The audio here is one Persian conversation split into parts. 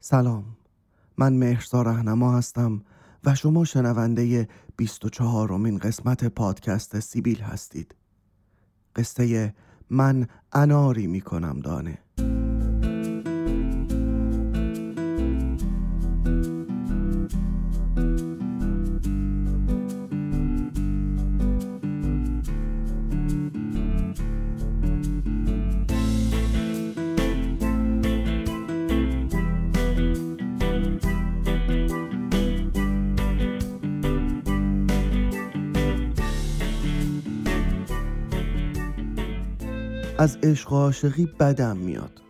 سلام. من مهرزا رهنما هستم و شما شنونده 24 امین قسمت پادکست سیبیل هستید. قصه من اناری می کنم دانه. از عشق و عاشقی بدم میاد.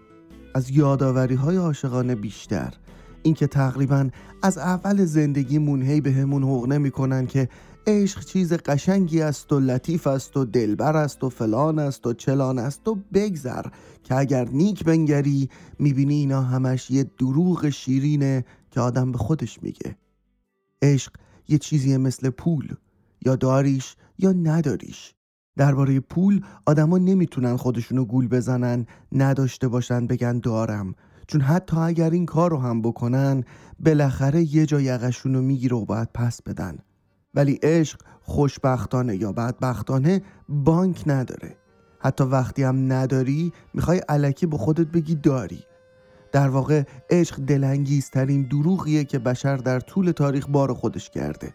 از یادآوری های عاشقانه بیشتر. اینکه تقریبا از اول زندگی هی به همون حق می‌کنن که عشق چیز قشنگی است و لطیف است و دلبر است و فلان است و چلان است و بگذر که اگر نیک بنگری می‌بینی اینا همش یه دروغ شیرینه که آدم به خودش میگه. عشق یه چیزیه مثل پول یا داریش یا نداریش. درباره پول آدما نمی‌تونن خودشونو گول بزنن نداشته باشن بگن دارم. چون حتی اگر این کار رو هم بکنن بالاخره یه جا یقشون می‌گیره و باید پس بدن. ولی عشق خوشبختانه یا بدبختانه بانک نداره. حتی وقتی هم نداری می‌خوای علکی به خودت بگی داری. در واقع عشق دلانگیزترین دروغیه که بشر در طول تاریخ بار خودش کرده.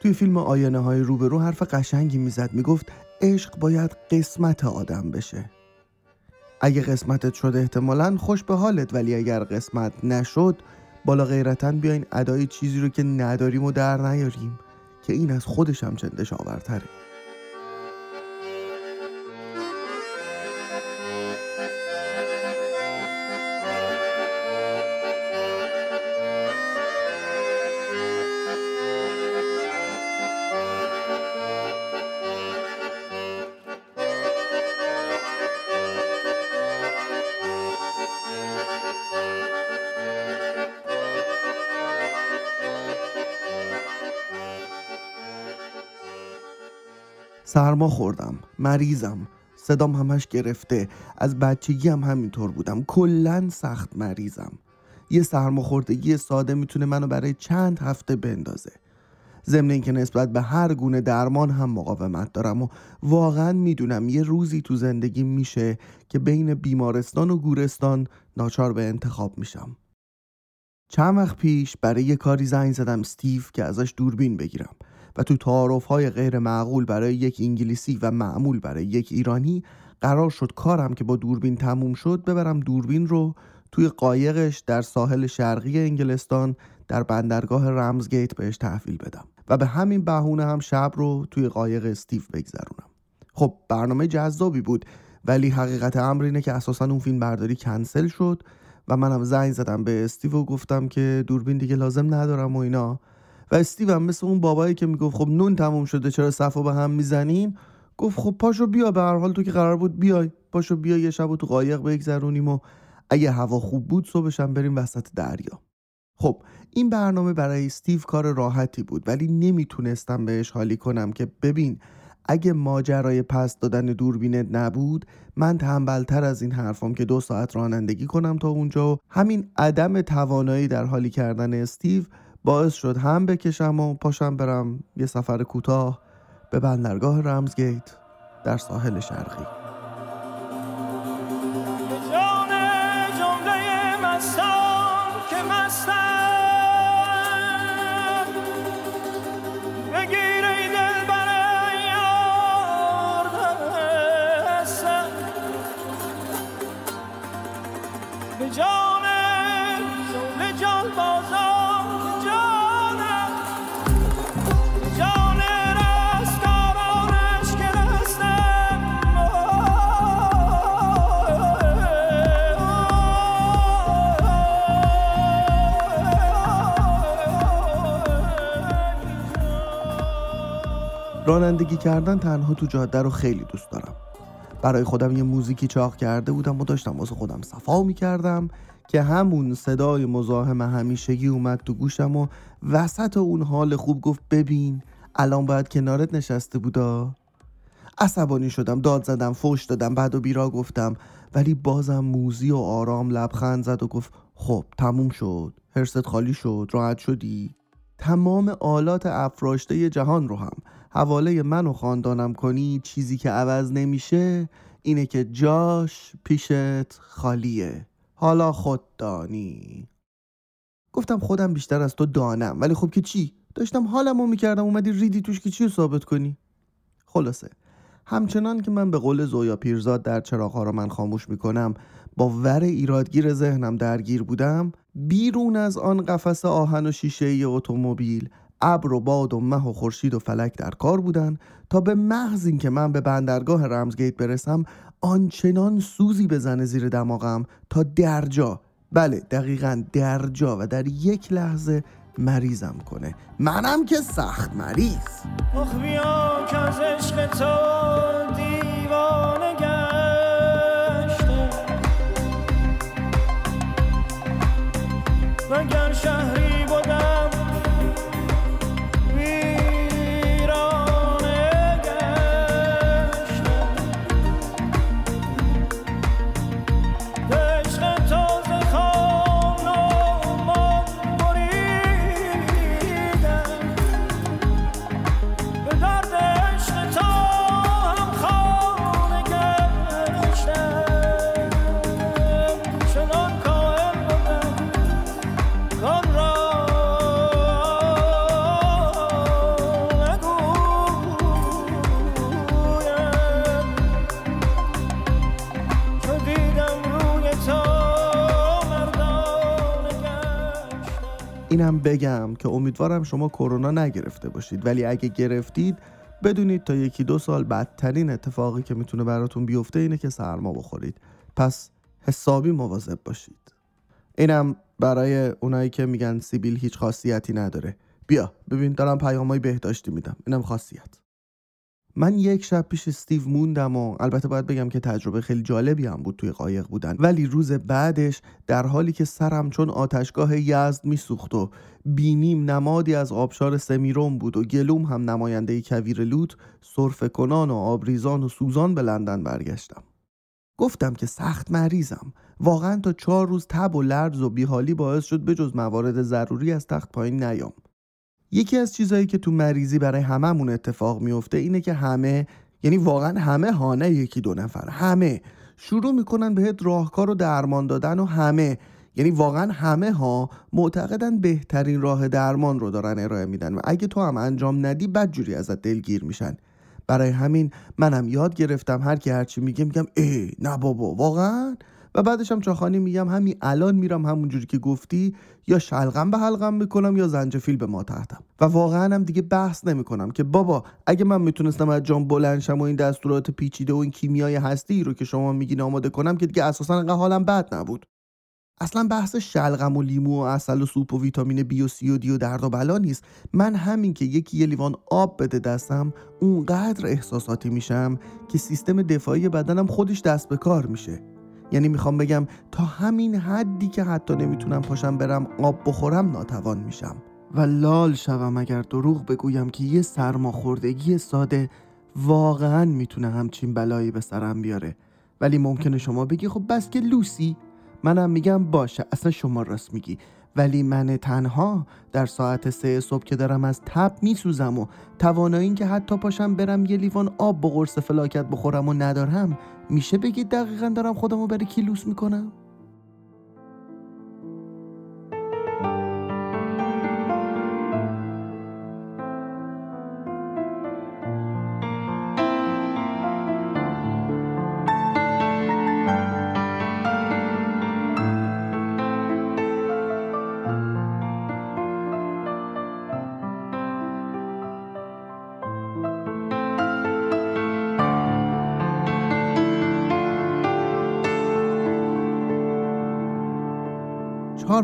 توی فیلم آینه های روبرو حرف قشنگی می‌زد می‌گفت عشق باید قسمت آدم بشه. اگه قسمتت شد احتمالا خوش به حالت ولی اگر قسمت نشد بالا غیرتا بیاین ادای چیزی رو که نداریم و در نیاریم که این از خودش هم چندش آورتره. سرما خوردم مریضم صدام همش گرفته از بچگی هم همینطور بودم کلا سخت مریضم. یه سرماخوردگی ساده می‌تونه منو برای چند هفته بندازه. ضمن اینکه نسبت به هر گونه درمان هم مقاومت دارم و واقعا می‌دونم یه روزی تو زندگی میشه که بین بیمارستان و گورستان ناچار به انتخاب میشم. چند وقت پیش برای یه کاری زنگ زدم استیو که ازش دوربین بگیرم. و تو تعارف های غیر معقول برای یک انگلیسی و معمول برای یک ایرانی قرار شد کارم که با دوربین تموم شد ببرم دوربین رو توی قایقش در ساحل شرقی انگلستان در بندرگاه رمزگیت بهش تحویل بدم و به همین بهونه هم شب رو توی قایق استیو بگذرونم. خب برنامه جذابی بود ولی حقیقت امر اینه که اساسا اون فیلم برداری کنسل شد و منم زنگ زدم به استیو و گفتم که دوربین دیگه لازم ندارم و اینا. و استیو هم مثل اون بابایی که می‌گفت خب نون تموم شده چرا صفو به هم می‌زنین گفت خب پاشو بیا به هر حال تو که قرار بود بیای. پاشو بیا یه شب تو قایق بگذرونیم و اگه هوا خوب بود صبحش هم بریم وسط دریا. خب این برنامه برای استیو کار راحتی بود ولی نمی‌تونستم بهش حالی کنم که ببین اگه ماجرای پس دادن دوربینت نبود من تنبلتر از این حرفام که دو ساعت رانندگی کنم تا اونجا و همین عدم توانایی در حالی کردن استیو باعث شد هم بکشم و پاشم برم یه سفر کوتاه به بندرگاه رمزگیت در ساحل شرقی. رانندگی کردن تنها تو جاده رو خیلی دوست دارم. برای خودم یه موزیکی چاق کرده بودم و داشتم واسه خودم صفا می‌کردم که همون صدای مزاحم همیشگی اومد تو گوشم و وسط اون حال خوب گفت ببین الان باید کنارت نشسته بودا. عصبانی شدم داد زدم فوش دادم بعد و بیرا گفتم ولی بازم موزی و آرام لبخند زد و گفت خب تموم شد هرست خالی شد راحت شدی. تمام آلات افراشته جهان رو هم حواله من و خاندانم کنی چیزی که عوض نمیشه اینه که جاش پیشت خالیه. حالا خود دانی. گفتم خودم بیشتر از تو دانم. ولی خب که چی؟ داشتم حالمو می‌کردم اومدی ریدی توش که چی رو ثابت کنی؟ خلاصه. همچنان که من به قول زویا پیرزاد در چراغها را من خاموش می‌کنم با ور ایرادگیر ذهنم درگیر بودم بیرون از آن قفس آهن و شیشه اتومبیل ابر و باد و مه و خورشید و فلک در کار بودن تا به محض اینکه من به بندرگاه رمزگیت برسم آنچنان سوزی بزنه زیر دماغم تا درجا بله دقیقا درجا و در یک لحظه مریضم کنه. منم که سخت مریض. اینم بگم که امیدوارم شما کرونا نگرفته باشید. ولی اگه گرفتید بدونید تا یکی دو سال بدترین اتفاقی که می‌تونه براتون بیفته اینه که سرما بخورید. پس حسابی مواظب باشید. اینم برای اونایی که میگن سیبیل هیچ خاصیتی نداره. بیا ببین دارم پیامای بهداشتی میدم. اینم خاصیت. من یک شب پیش استیو موندم و البته باید بگم که تجربه خیلی جالبی هم بود توی قایق بودن. ولی روز بعدش در حالی که سرم چون آتشگاه یزد میسوخت و بینیم نمادی از آبشار سمیروم بود و گلوم هم نماینده کویر لوت سرفه کنان و آبریزان و سوزان به لندن برگشتم. گفتم که سخت مریضم. واقعا تا چهار روز تب و لرز و بیحالی باعث شد بجز موارد ضروری از تخت پایین نیام. یکی از چیزهایی که تو مریضی برای هممون اتفاق میفته اینه که همه یعنی واقعا همه ها نه یکی دو نفر همه شروع می‌کنن بهت راهکار و درمان دادن و همه یعنی واقعا همه ها معتقدن بهترین راه درمان رو دارن ارائه میدن و اگه تو هم انجام ندی بدجوری ازت دلگیر میشن. برای همین منم یاد گرفتم هر کی هرچی میگه میگم ای نه بابا واقعا؟ و بعدش هم چاخانی میگم همین الان میرم همونجوری که گفتی یا شلغم به حلقم می‌کنم یا زنجفیل به ما تحتم. و واقعا هم دیگه بحث نمی‌کنم که بابا اگه من می‌تونستم از جام بلند شم و این دستورات پیچیده و این کیمیای هستی رو که شما میگین آماده کنم که دیگه اساسا انقدر حالم بد نبود. اصلا بحث شلغم و لیمو و اصل و سوپ و ویتامین بی و سی و دی و درد و بلا نیست. من همین که یکی یه لیوان آب بده دستم اونقدر احساساتی میشم که سیستم دفاعی بدنم خودش دست به کار میشه. یعنی می‌خوام بگم تا همین حدی که حتی نمی‌تونم پاشم برم آب بخورم ناتوان میشم. و لال شوم اگر دروغ بگویم که یه سرماخوردگی ساده واقعا می‌تونه همچین بلایی به سرم بیاره. ولی ممکنه شما بگی خب بس که لوسی. منم میگم باشه اصلا شما راست میگی. ولی من تنها در ساعت سه صبح که دارم از تب میسوزم و توانایی که حتی پاشم برم یه لیوان آب با قرص فلاکت بخورم و ندارم میشه بگید دقیقا دارم خودمو برای کی لوس می‌کنم؟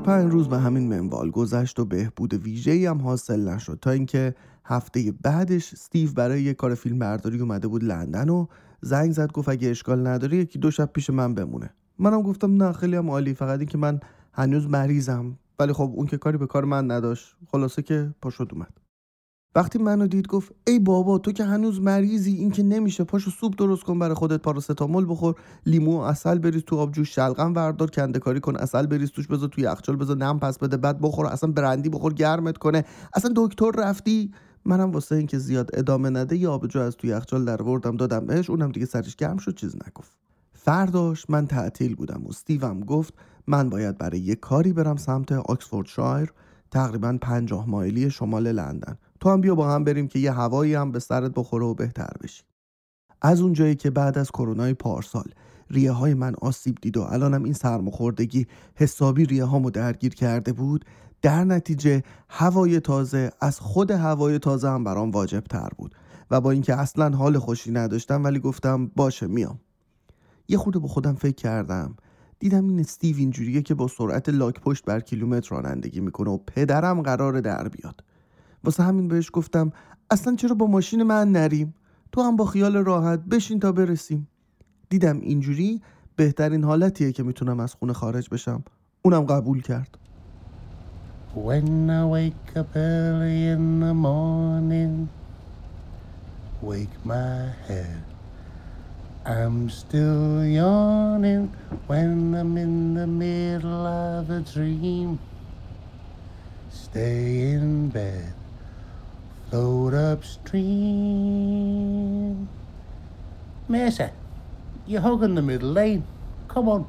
پنج روز به همین منوال گذشت و بهبود ویژه‌ای هم حاصل نشد تا اینکه هفته بعدش استیو برای یه کار فیلم برداری اومده بود لندن و زنگ زد گفت اگه اشکال نداره یکی دو شب پیش من بمونه. منم گفتم نه خیلی هم عالی فقط این که من هنوز مریضم. ولی خب اون که کاری به کار من نداشت خلاصه که پاشد اومد. وقتی منو دید گفت ای بابا تو که هنوز مریضی این که نمیشه پاشو سوپ درست کن برای خودت پاراستامول بخور لیمو و اصل بریز تو آبجوش شلغم وردار کنده کاری کن اصل بریز توش بذار توی یخچال بذار نم پس بده بعد بخور اصلا برندی بخور گرمت کنه. اصلا دکتر رفتی؟ منم واسه اینکه زیاد ادامه نده یه آبجو از توی یخچال در وردم دادم بهش اونم دیگه سرش گرم شد چیز نگفت. فرداش من تعطیل بودم و استیوم گفت من باید برای یه کاری برم سمت آکسفوردشایر تقریبا پنجاه مایلی شمال لندن. تو هم بیا با هم بریم که یه هوایی هم به سرت بخوره و بهتر بشی. از اونجایی که بعد از کرونای پارسال ریه های من آسیب دید و الانم این سرماخوردگی حسابی ریه هامو درگیر کرده بود در نتیجه هوای تازه از خود هوای تازه هم برام واجب تر بود و با اینکه اصلا حال خوشی نداشتم ولی گفتم باشه میام. یه خورده با خودم فکر کردم دیدم این استیو اینجوریه که با سرعت لاک پشت بر کیلومتر رانندگی می‌کنه و پدرم قرار در بیاد. واسه همین بهش گفتم اصلا چرا با ماشین من نریم؟ تو هم با خیال راحت بشین تا برسیم. دیدم اینجوری بهترین حالتیه که می‌تونم از خونه خارج بشم. اونم قبول کرد. When I wake up early in the morning, wake my head. I'm still yawning when I'm in the middle of a dream. Stay in bed, float upstream. Mercer, you're hogging the middle lane. Come on,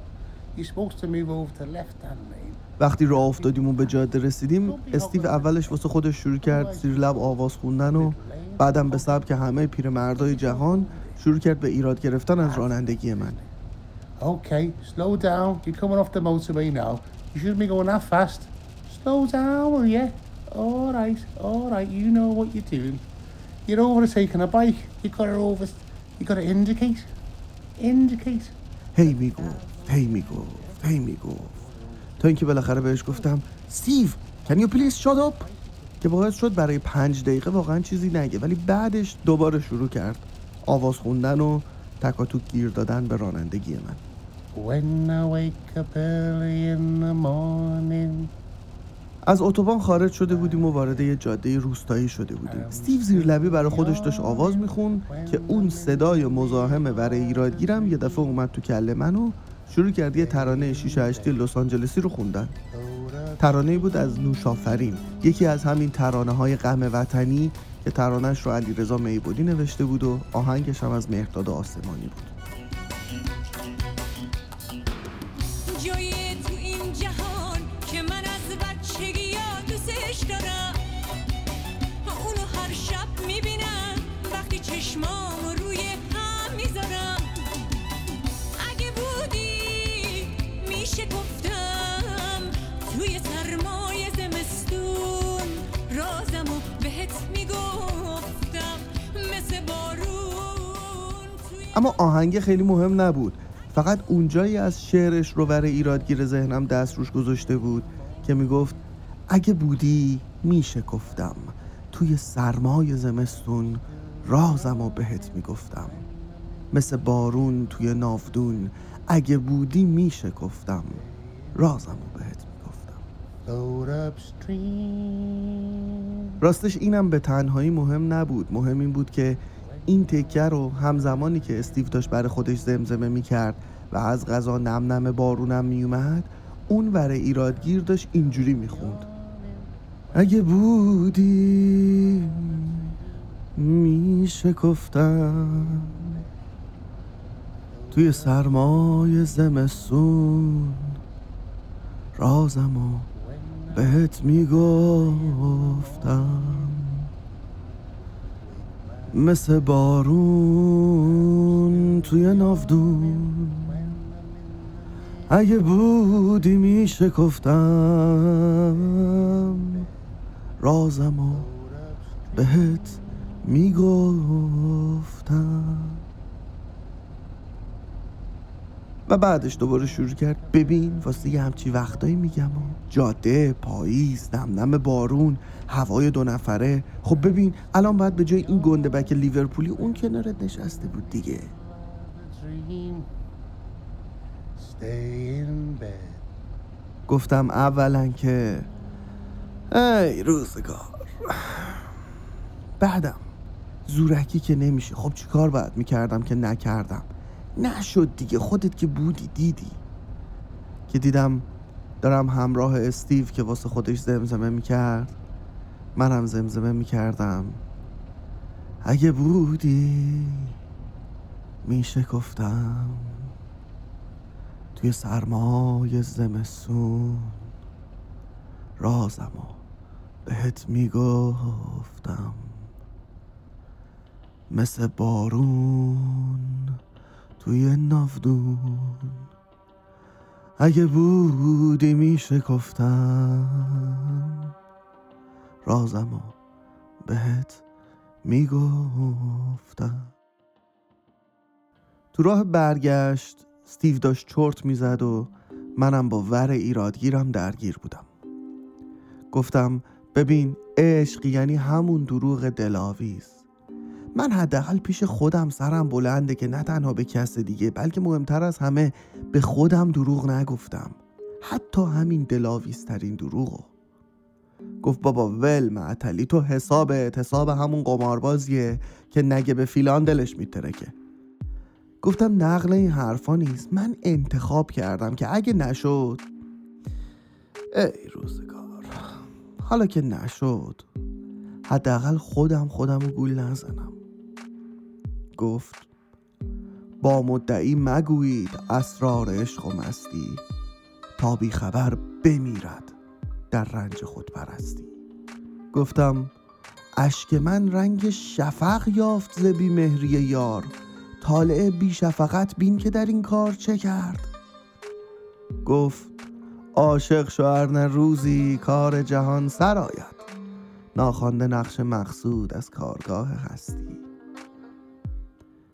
you're supposed to move over to left hand lane. وقتی راه افتادیم و به جاده رسیدیم استیو اولش واسه خودش شروع کرد زیر لب آواز خوندن و بعدم به سبک همه پیرمردای جهان شروع کرد به ایراد گرفتن از رانندگی من Okay, slow down. You're coming off the motorway now. You shouldn't be going that fast. Slow down, will you? All right, all right. You know what you're doing. You're overtaking a bike. You got to over. You got to indicate. Indicate. هی می‌گفت هی می‌گفت هی می‌گفت تا اینکه بالاخره بهش گفتم استیو can you please shut up که باعث شد برای پنج دقیقه واقعا چیزی نگه ولی بعدش دوباره شروع کرد آواز خوندن و تکاتوک گیر دادن به رانندگی من When I wake up early in the morning. از اتوبان خارج شده بودیم و وارد یه جاده روستایی شده بودیم. استیو زیرلبی برای خودش داشت آواز میخون که اون صدای مزاحم برای ایرادگیرم یه دفعه اومد تو کله من و شروع کرد یه ترانه شیشه هشتی لس آنجلسی رو خوندن. ترانه بود از نوشافرین. یکی از همین ترانه های غم وطنی که ترانهش رو علیرضا میبودی نوشته بود و آهنگش هم از مهرداد آسمانی بود. اما آهنگ خیلی مهم نبود. فقط اونجایی از شعرش رو برای ایرادگیر ذهنم دست روش گذاشته بود که می‌گفت اگه بودی میشه گفتم. توی سرمای زمستون رازم و بهت می‌گفتم. مثل بارون توی نافدون اگه بودی میشه گفتم. رازم و بهت می‌گفتم. راستش اینم به تنهایی مهم نبود. مهم این بود که این تکه رو همزمانی که استیو داشت برای خودش زمزمه می‌کرد و از غذا نم نم بارونم میومد اون ور ایرادگیر داشت اینجوری می‌خوند. اگه بودی میشه گفتم توی سرمای زمستون رازمو بهت می‌گفتم. مثل بارون توی نافدون اگه بودی میشه گفتم رازمو بهت می‌گفتم. و بعدش دوباره شروع کرد. ببین واسه یه همچی وقتایی میگم و جاده پاییز نم نم بارون هوای دو نفره. خب ببین الان باید به جای این گنده بک لیورپولی اون کنارت نشسته بود دیگه. گفتم اولا که ای روزگار. بعدم زورکی که نمیشه. خب چیکار باید می‌کردم که نکردم؟ نشد دیگه. خودت که بودی دیدی. که دیدم دارم همراه استیو که واسه خودش زمزمه می‌کرد. منم زمزمه می‌کردم. اگه بودی میشه گفتم. توی سرمای زمستون رازمو بهت می‌گفتم. مثل بارون توی نافدون اگه بودی میشه گفتم رازمو بهت می‌گفتم تو راه برگشت استیو داشت چرت می‌زد و منم با ور ایرادگیرم درگیر بودم. گفتم ببین عشق یعنی همون دروغ دلاویز. من حداقل پیش خودم سرم بلنده که نه تنها به کس دیگه بلکه مهمتر از همه به خودم دروغ نگفتم. حتی همین دلاویزترین دروغو. گفت بابا ول معطلی تو حسابت حساب همون قماربازیه که نگه به فیلان دلش میترکه. گفتم نقل این حرفا نیست. من انتخاب کردم که اگه نشد ای روزگار. حالا که نشد حداقل خودم خودم رو گول نزنم. گفت با مدعی مگویید اسرار عشق و مستی تا بی خبر بمیرد در رنج خود پرستی گفتم اشک من رنگ شفق یافت ز مهری یار طالع بی شفقت بین که در این کار چه کرد؟ گفت عاشق شوهر نه روزی کار جهان سر آید. ناخوانده نقش مقصود از کارگاه هستی.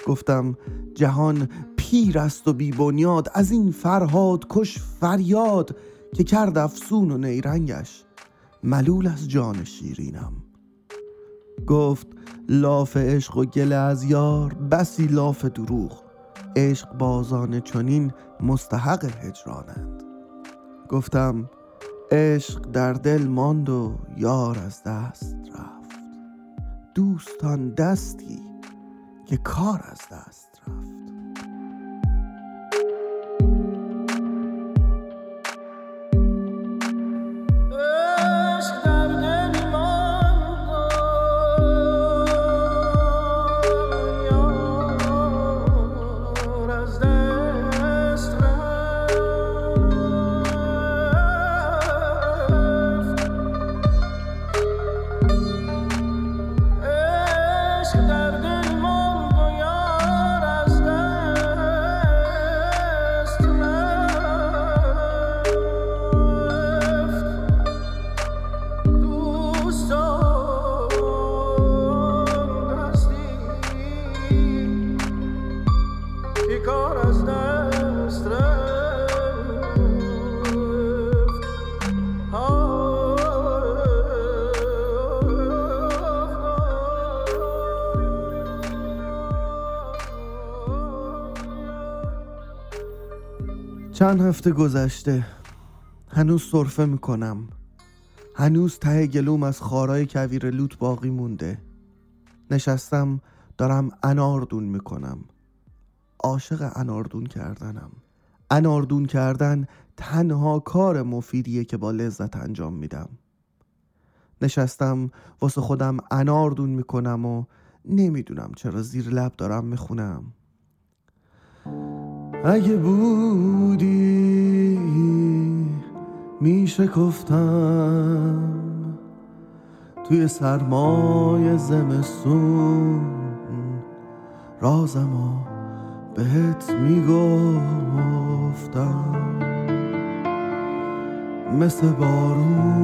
گفتم جهان پیر است و بی بنیاد از این فرهاد کش فریاد که کرد افسون و نیرنگش. ملول از جان شیرینم. گفت لاف عشق و گله از یار بسی لاف دروغ. عشق بازان چنین مستحق هجرانند. گفتم عشق در دل ماند و یار از دست رفت. دوستان دستی که کار از دست رفت. عشق چند هفته گذشته هنوز سرفه می‌کنم. هنوز ته گلوم از خارای کویر لوت باقی مونده. نشستم دارم اناردون می‌کنم. عاشق اناردون کردنم. اناردون کردن تنها کار مفیدیه که با لذت انجام میدم. نشستم واسه خودم اناردون می‌کنم و نمی‌دونم چرا زیر لب دارم می‌خونم. اگه بودی میشه گفتم توی سرمای زمستون رازمو بهت می‌گفتم مثل بارون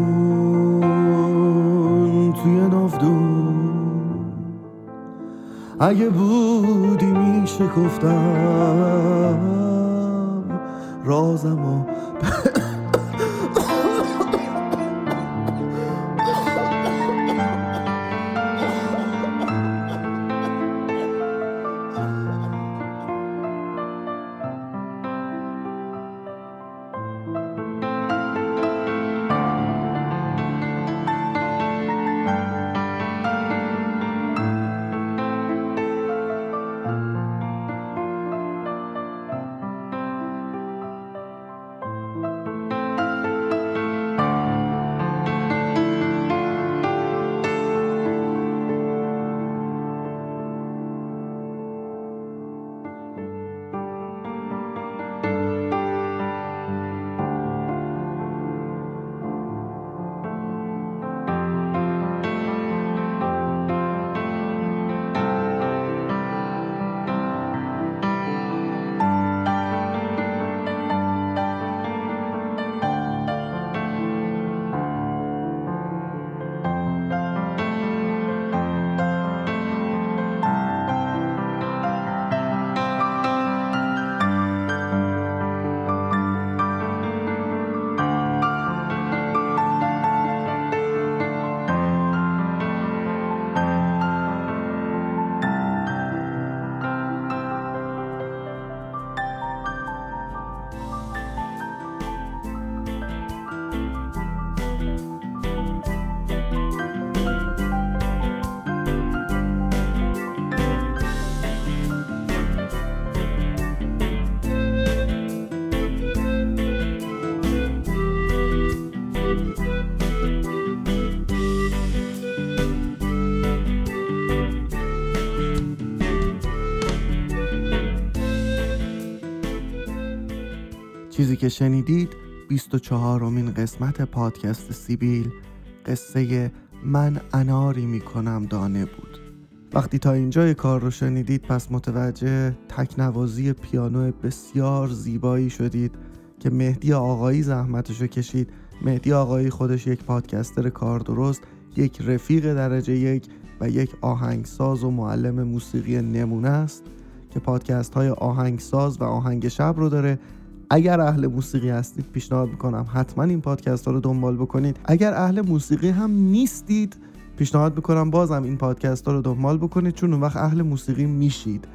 توی نافدون اگه بودی میشه گفتم رازمو که شنیدید 24 امین قسمت پادکست سیبیل. قصه من اناری می‌کنم دانه بود. وقتی تا اینجای کار رو شنیدید پس متوجه تکنوازی پیانو بسیار زیبایی شدید که مهدی آقایی زحمتشو کشید. مهدی آقایی خودش یک پادکستر کار درست یک رفیق درجه یک و یک آهنگساز و معلم موسیقی نمونه است که پادکست های آهنگساز و آهنگ شب رو داره اگر اهل موسیقی هستید پیشنهاد می‌کنم حتما این پادکست ها رو دنبال بکنید. اگر اهل موسیقی هم نیستید پیشنهاد می‌کنم بازم این پادکست ها رو دنبال بکنید چون اون وقت اهل موسیقی میشید.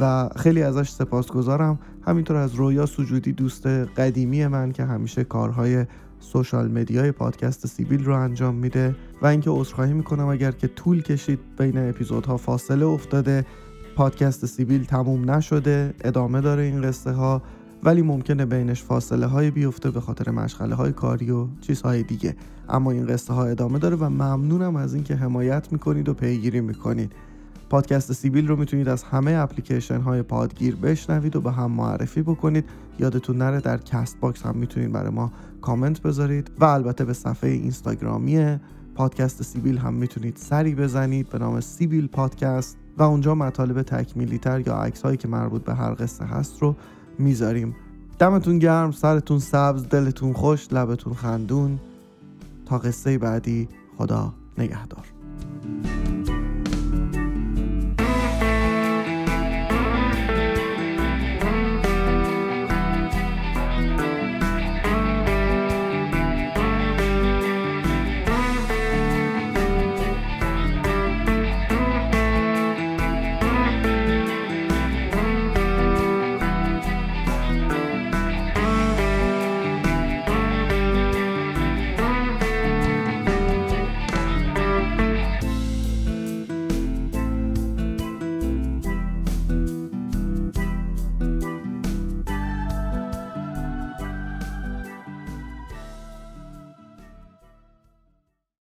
و خیلی ازش سپاسگزارم. همینطور از رویا سجودی دوست قدیمی من که همیشه کارهای سوشال مدیای پادکست سیبیل رو انجام میده. و اینکه عذرخواهی می‌کنم اگر که طول کشید بین اپیزودها فاصله افتاده پادکست سیبیل تموم نشده ادامه داره این قصه ها ولی ممکنه بینش فاصله های بیفته به خاطر مشغله های کاری و چیزهای دیگه. اما این قصه ها ادامه داره و ممنونم از اینکه حمایت می‌کنید و پیگیری می‌کنید. پادکست سیبیل رو می‌تونید از همه اپلیکیشن های پادگیر بشنوید و به هم معرفی بکنید. یادتون نره در کست باکس هم می‌تونید برای ما کامنت بذارید و البته به صفحه اینستاگرامی پادکست سیبیل هم می‌تونید سری بزنید به نام سیبیل پادکست و اونجا مطالب تکمیلی تر یا عکس هایی که مربوط به هر قصه هست رو می‌ذاریم. دمتون گرم سرتون سبز دلتون خوش لبتون خندون. تا قصه بعدی خدا نگهدار.